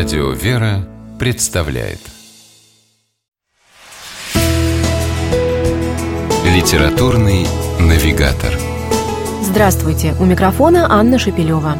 Радио «Вера» представляет Литературный навигатор Здравствуйте! У микрофона Анна Шепелева.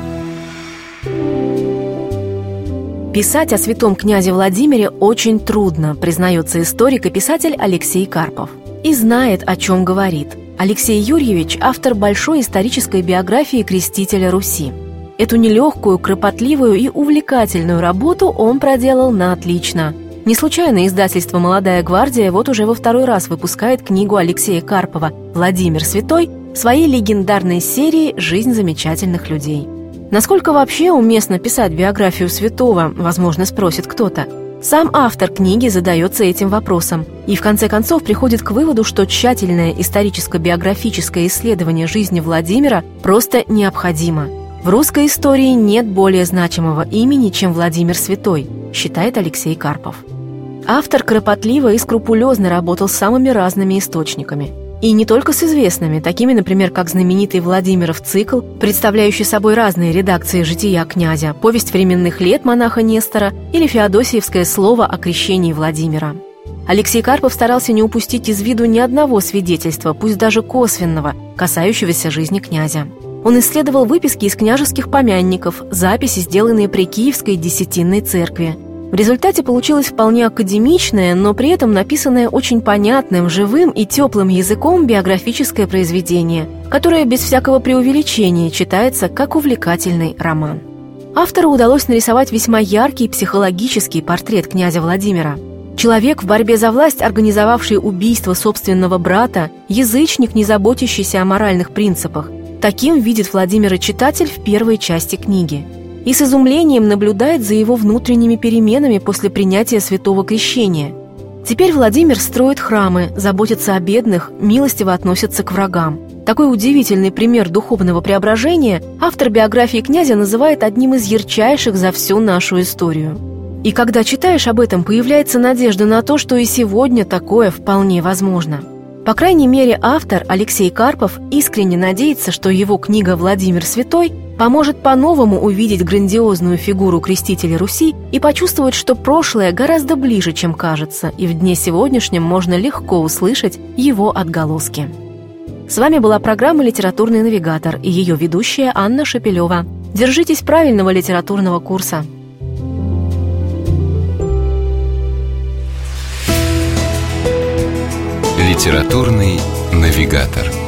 Писать о святом князе Владимире очень трудно, признается историк и писатель Алексей Карпов. И знает, о чем говорит. Алексей Юрьевич – автор большой исторической биографии крестителя Руси. Эту нелегкую, кропотливую и увлекательную работу он проделал на отлично. Не случайно издательство «Молодая гвардия» вот уже во второй раз выпускает книгу Алексея Карпова «Владимир Святой» своей легендарной серии «Жизнь замечательных людей». Насколько вообще уместно писать биографию святого, возможно, спросит кто-то. Сам автор книги задается этим вопросом и в конце концов приходит к выводу, что тщательное историко-биографическое исследование жизни Владимира просто необходимо. В русской истории нет более значимого имени, чем Владимир Святой, считает Алексей Карпов. Автор кропотливо и скрупулезно работал с самыми разными источниками – и не только с известными, такими, например, как знаменитый Владимиров цикл, представляющий собой разные редакции жития князя, повесть временных лет монаха Нестора или феодосиевское слово о крещении Владимира. Алексей Карпов старался не упустить из виду ни одного свидетельства, пусть даже косвенного, касающегося жизни князя. Он исследовал выписки из княжеских помянников, записи, сделанные при Киевской Десятинной церкви – в результате получилось вполне академичное, но при этом написанное очень понятным, живым и теплым языком биографическое произведение, которое без всякого преувеличения читается как увлекательный роман. Автору удалось нарисовать весьма яркий психологический портрет князя Владимира. Человек в борьбе за власть, организовавший убийство собственного брата, язычник, не заботящийся о моральных принципах. Таким видит Владимира читатель в первой части книги – и с изумлением наблюдает за его внутренними переменами после принятия святого крещения. Теперь Владимир строит храмы, заботится о бедных, милостиво относится к врагам. Такой удивительный пример духовного преображения автор биографии князя называет одним из ярчайших за всю нашу историю. И когда читаешь об этом, появляется надежда на то, что и сегодня такое вполне возможно. По крайней мере, автор Алексей Карпов искренне надеется, что его книга «Владимир Святой» поможет по-новому увидеть грандиозную фигуру крестителя Руси и почувствовать, что прошлое гораздо ближе, чем кажется, и в дне сегодняшнем можно легко услышать его отголоски. С вами была программа «Литературный навигатор» и ее ведущая Анна Шапилева. Держитесь правильного литературного курса. «Литературный навигатор»